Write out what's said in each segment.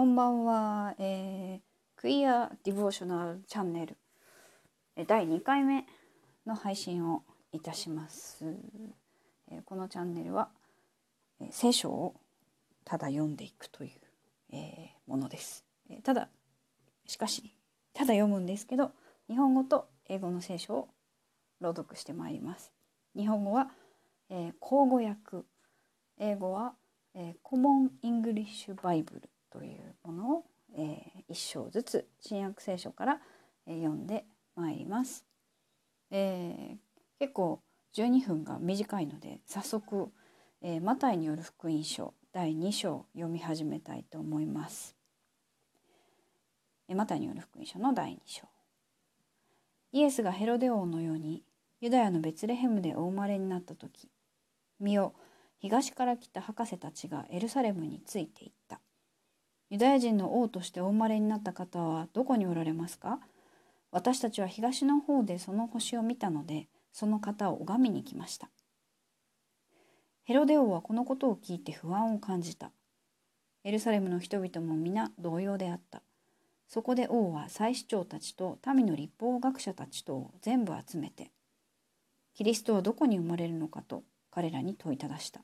こんばんは、えー、クイアディボーショナルチャンネル第2回目の配信をいたします。えー、このチャンネルは、えー、聖書をただ読んでいくという、えー、ものです。えただしかしただ読むんですけど日本語と英語の聖書を朗読してまいります。日本語は、え口語訳英語は、え Common English Bible というものを、えー、一章ずつ新約聖書から、えー、読んでまいります。えー、結構12分が短いので早速、えー、マタイによる福音書第2章読み始めたいと思います。えー、マタイによる福音書の第2章。イエスがヘロデ王の代にユダヤのベツレヘムでお生まれになった時身を東から来た博士たちがエルサレムについていった。ユダヤ人の王としてお生まれになった方はどこにおられますか？私たちは東の方でその星を見たので、その方を拝みに来ました。ヘロデ王はこのことを聞いて不安を感じた。エルサレムの人々も皆同様であった。そこで王は祭司長たちと民の立法学者たちとを全部集めて、キリストはどこに生まれるのかと彼らに問いただした。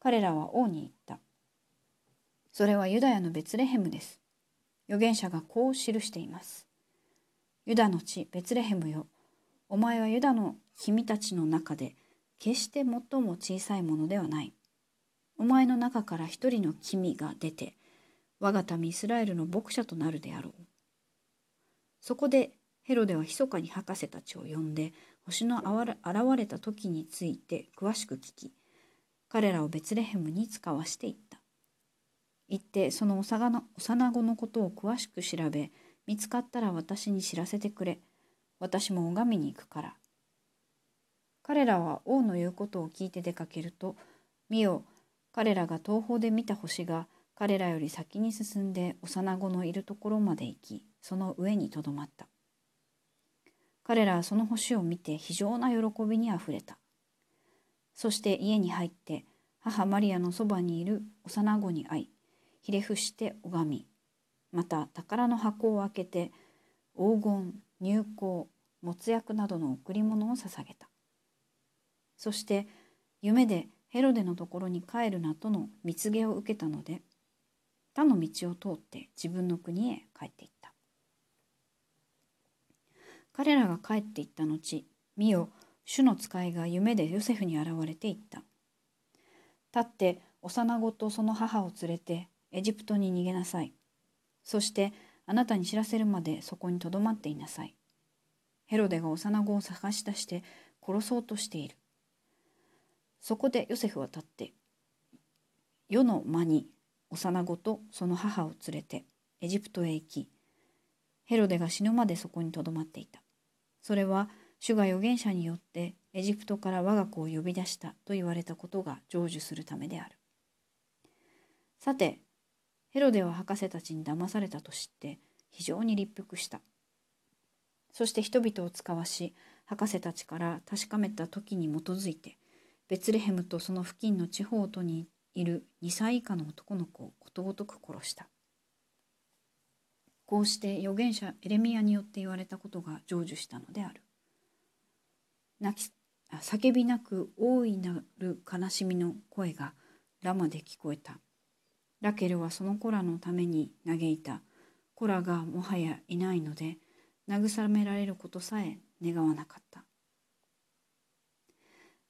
彼らは王に言った。それはユダヤのベツレヘムです。預言者がこう記しています。ユダの地ベツレヘムよ。お前はユダの君たちの中で決して最も小さいものではない。お前の中から一人の君が出て、我が民イスラエルの牧者となるであろう。そこでヘロデは密かに博士たちを呼んで、星の現れた時について詳しく聞き、彼らをベツレヘムに使わしていった。行ってその幼子のことを詳しく調べ見つかったら私に知らせてくれ。私も拝みに行くから。彼らは王の言うことを聞いて出かけると見よ彼らが東方で見た星が彼らより先に進んで幼子のいるところまで行きその上にとどまった。彼らはその星を見て非常な喜びにあふれた。そして家に入って母マリアのそばにいる幼子に会いひれ伏して拝みまた宝の箱を開けて黄金入香没薬などの贈り物を捧げた。そして夢でヘロデのところに帰るなとの蜜毛を受けたので他の道を通って自分の国へ帰っていった。彼らが帰っていった後見よ主の使いが夢でヨセフに現れていった。立って幼子とその母を連れてエジプトに逃げなさい。そしてあなたに知らせるまでそこにとどまっていなさい。ヘロデが幼子を探し出して殺そうとしている。そこでヨセフは立って、世の間に幼子とその母を連れてエジプトへ行き、ヘロデが死ぬまでそこにとどまっていた。それは主が預言者によってエジプトから我が子を呼び出したと言われたことが成就するためである。さて、ヘロデは博士たちに騙されたと知って非常に立腹した。そして人々を使わし、博士たちから確かめた時に基づいて、ベツレヘムとその付近の地方とにいる2歳以下の男の子をことごとく殺した。こうして預言者エレミアによって言われたことが成就したのである。泣き叫びなく大いなる悲しみの声がラマで聞こえた。ラケルはその子らのために嘆いた。子らがもはやいないので、慰められることさえ願わなかった。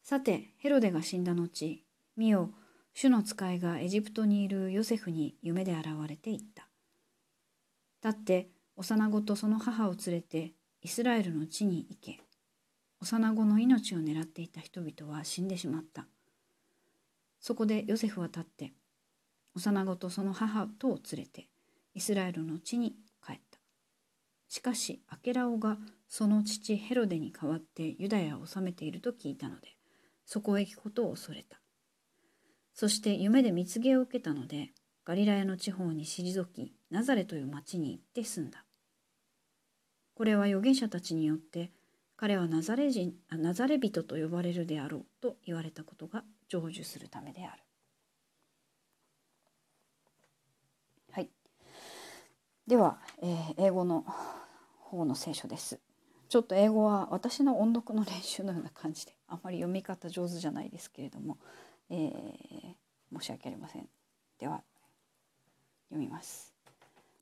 さて、ヘロデが死んだ後、見よ、主の使いがエジプトにいるヨセフに夢で現れていった。だって幼子とその母を連れてイスラエルの地に行け。幼子の命を狙っていた人々は死んでしまった。そこでヨセフは立って幼子とその母とを連れてイスラエルの地に帰った。しかしアケラオがその父ヘロデに代わってユダヤを治めていると聞いたのでそこへ行くことを恐れた。そして夢で蜜毛を受けたのでガリラヤの地方に退きナザレという町に行って住んだ。これは預言者たちによって彼はナザレ人ナザレ人と呼ばれるであろうと言われたことが成就するためである。では、えー、英語の方の聖書です。ちょっと英語は私の音読の練習のような感じであんまり読み方上手じゃないですけれども、えー、申し訳ありません。では読みます。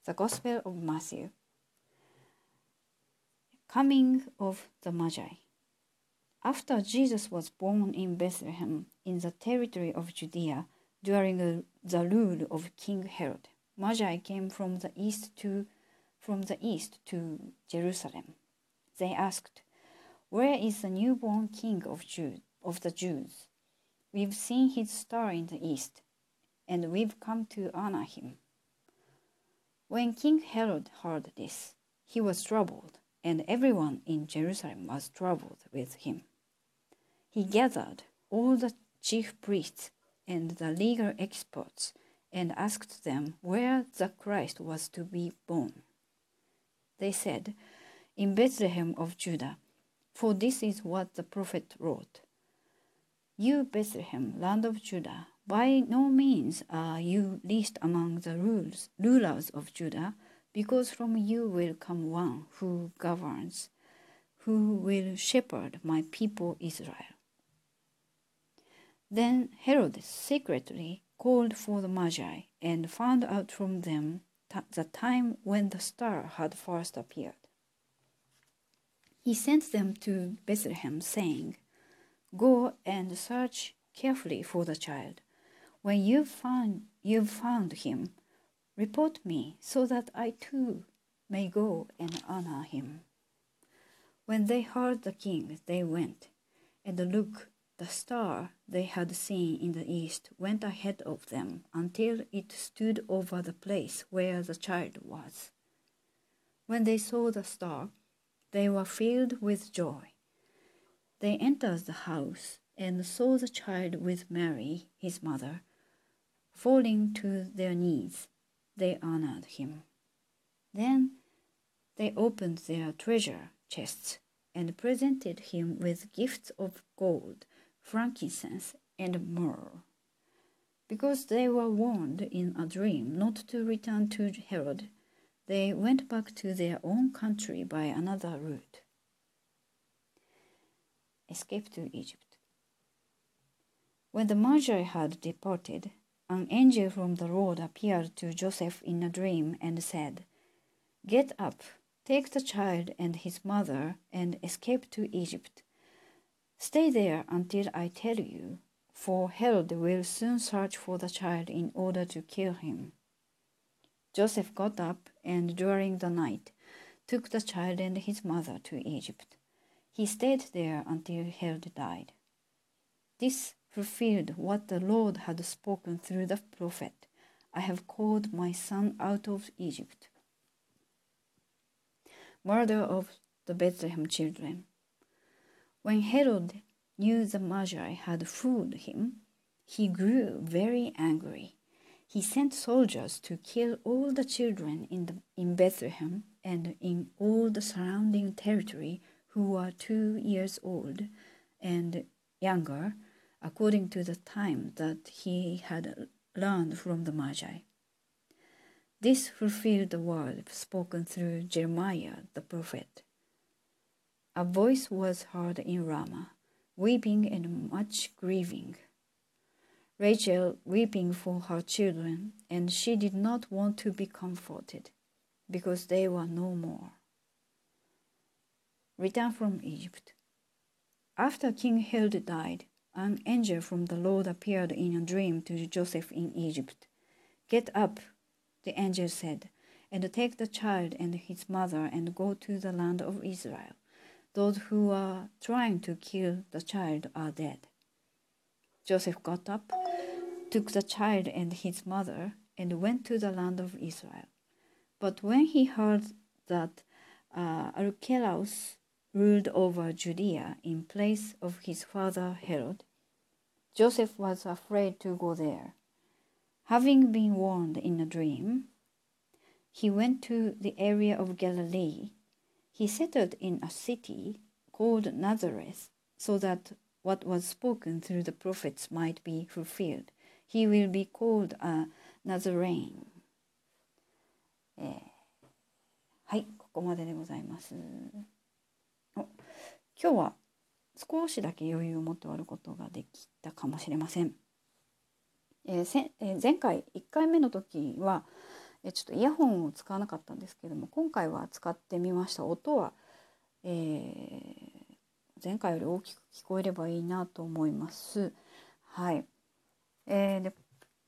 The Gospel of Matthew Coming of the Magi After Jesus was born in Bethlehem in the territory of Judea during the rule of King Herod, Magi came from the east to from the east to Jerusalem. They asked, Where is the newborn king of, Jew, of the Jews? We've seen his star in the east, and we've come to honor him. When King Herod heard this, he was troubled, and everyone in Jerusalem was troubled with him. He gathered all the chief priests and the legal experts and asked them where the Christ was to be born. They said, In Bethlehem of Judah, for this is what the prophet wrote. You, Bethlehem, land of Judah, by no means are you least among the rules, rulers of Judah, because from you will come one who governs, who will shepherd my people Israel. Then Herod secretly called for the Magi and found out from them the time when the star had first appeared. He sent them to Bethlehem, saying, Go and search carefully for the child. When you've found, you've found him, report me so that I too may go and honor him. When they heard the king, they went, and look, the star they had seen in the east went ahead of them until it stood over the place where the child was. When they saw the star, they were filled with joy. They entered the house and saw the child with Mary, his mother. Falling to their knees, they honored him. Then they opened their treasure chests and presented him with gifts of gold frankincense, and myrrh. Because they were warned in a dream not to return to Herod, they went back to their own country by another route. Escape to Egypt. When the Magi had departed, an angel from the Lord appeared to Joseph in a dream and said, Get up, take the child and his mother, and escape to Egypt Stay there until I tell you, for Herod will soon search for the child in order to kill him. Joseph got up and during the night took the child and his mother to Egypt. He stayed there until Herod died. This fulfilled what the Lord had spoken through the prophet I have called my son out of Egypt. Murder of the Bethlehem children. When Herod knew the Magi had fooled him, he grew very angry. He sent soldiers to kill all the children in, the, in Bethlehem and in all the surrounding territory who were two years old and younger, according to the time that he had learned from the Magi. This fulfilled the word spoken through Jeremiah the prophet. A voice was heard in Ramah, weeping and much grieving. Rachel weeping for her children, and she did not want to be comforted, because they were no more. Return from Egypt. After King Herod died, an angel from the Lord appeared in a dream to Joseph in Egypt. Get up, the angel said, and take the child and his mother and go to the land of Israel those who are trying to kill the child are dead. Joseph got up, took the child and his mother, and went to the land of Israel. But when he heard that uh, Archelaus ruled over Judea in place of his father Herod, Joseph was afraid to go there. Having been warned in a dream, he went to the area of Galilee he settled in a city called Nazareth so that what was spoken through the prophets might be fulfilled. He will be called a Nazarene. えー、はいここまででございますお今日は少しだけ余裕を持って終わることができたかもしれません、えーせえー前回1回目の時はえーちょっとイヤホンを使わなかったんですけども今回は使ってみました音は、えー前回より大きく聞こえればいいなと思います。はい、えーで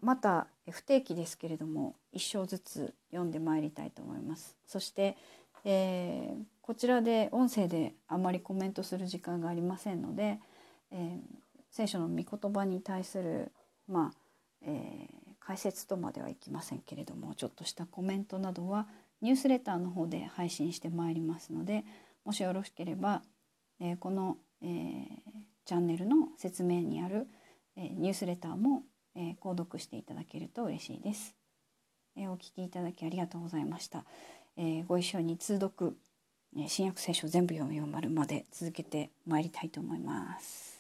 また不定期ですけれども一章ずつ読んでまいりたいと思います。そして、えーこちらで音声であまりコメントする時間がありませんので、えー聖書の御言葉に対するまあ、えー解説とまではいきませんけれどもちょっとしたコメントなどはニュースレターの方で配信してまいりますのでもしよろしければ、えーこの、えーチャンネルの説明にある、えーニュースレターも、えー購読していただけると嬉しいです。えーお聞きいただきありがとうございました。えーご一緒に通読、え新約聖書全部読み終わるまで続けてまいりたいと思います。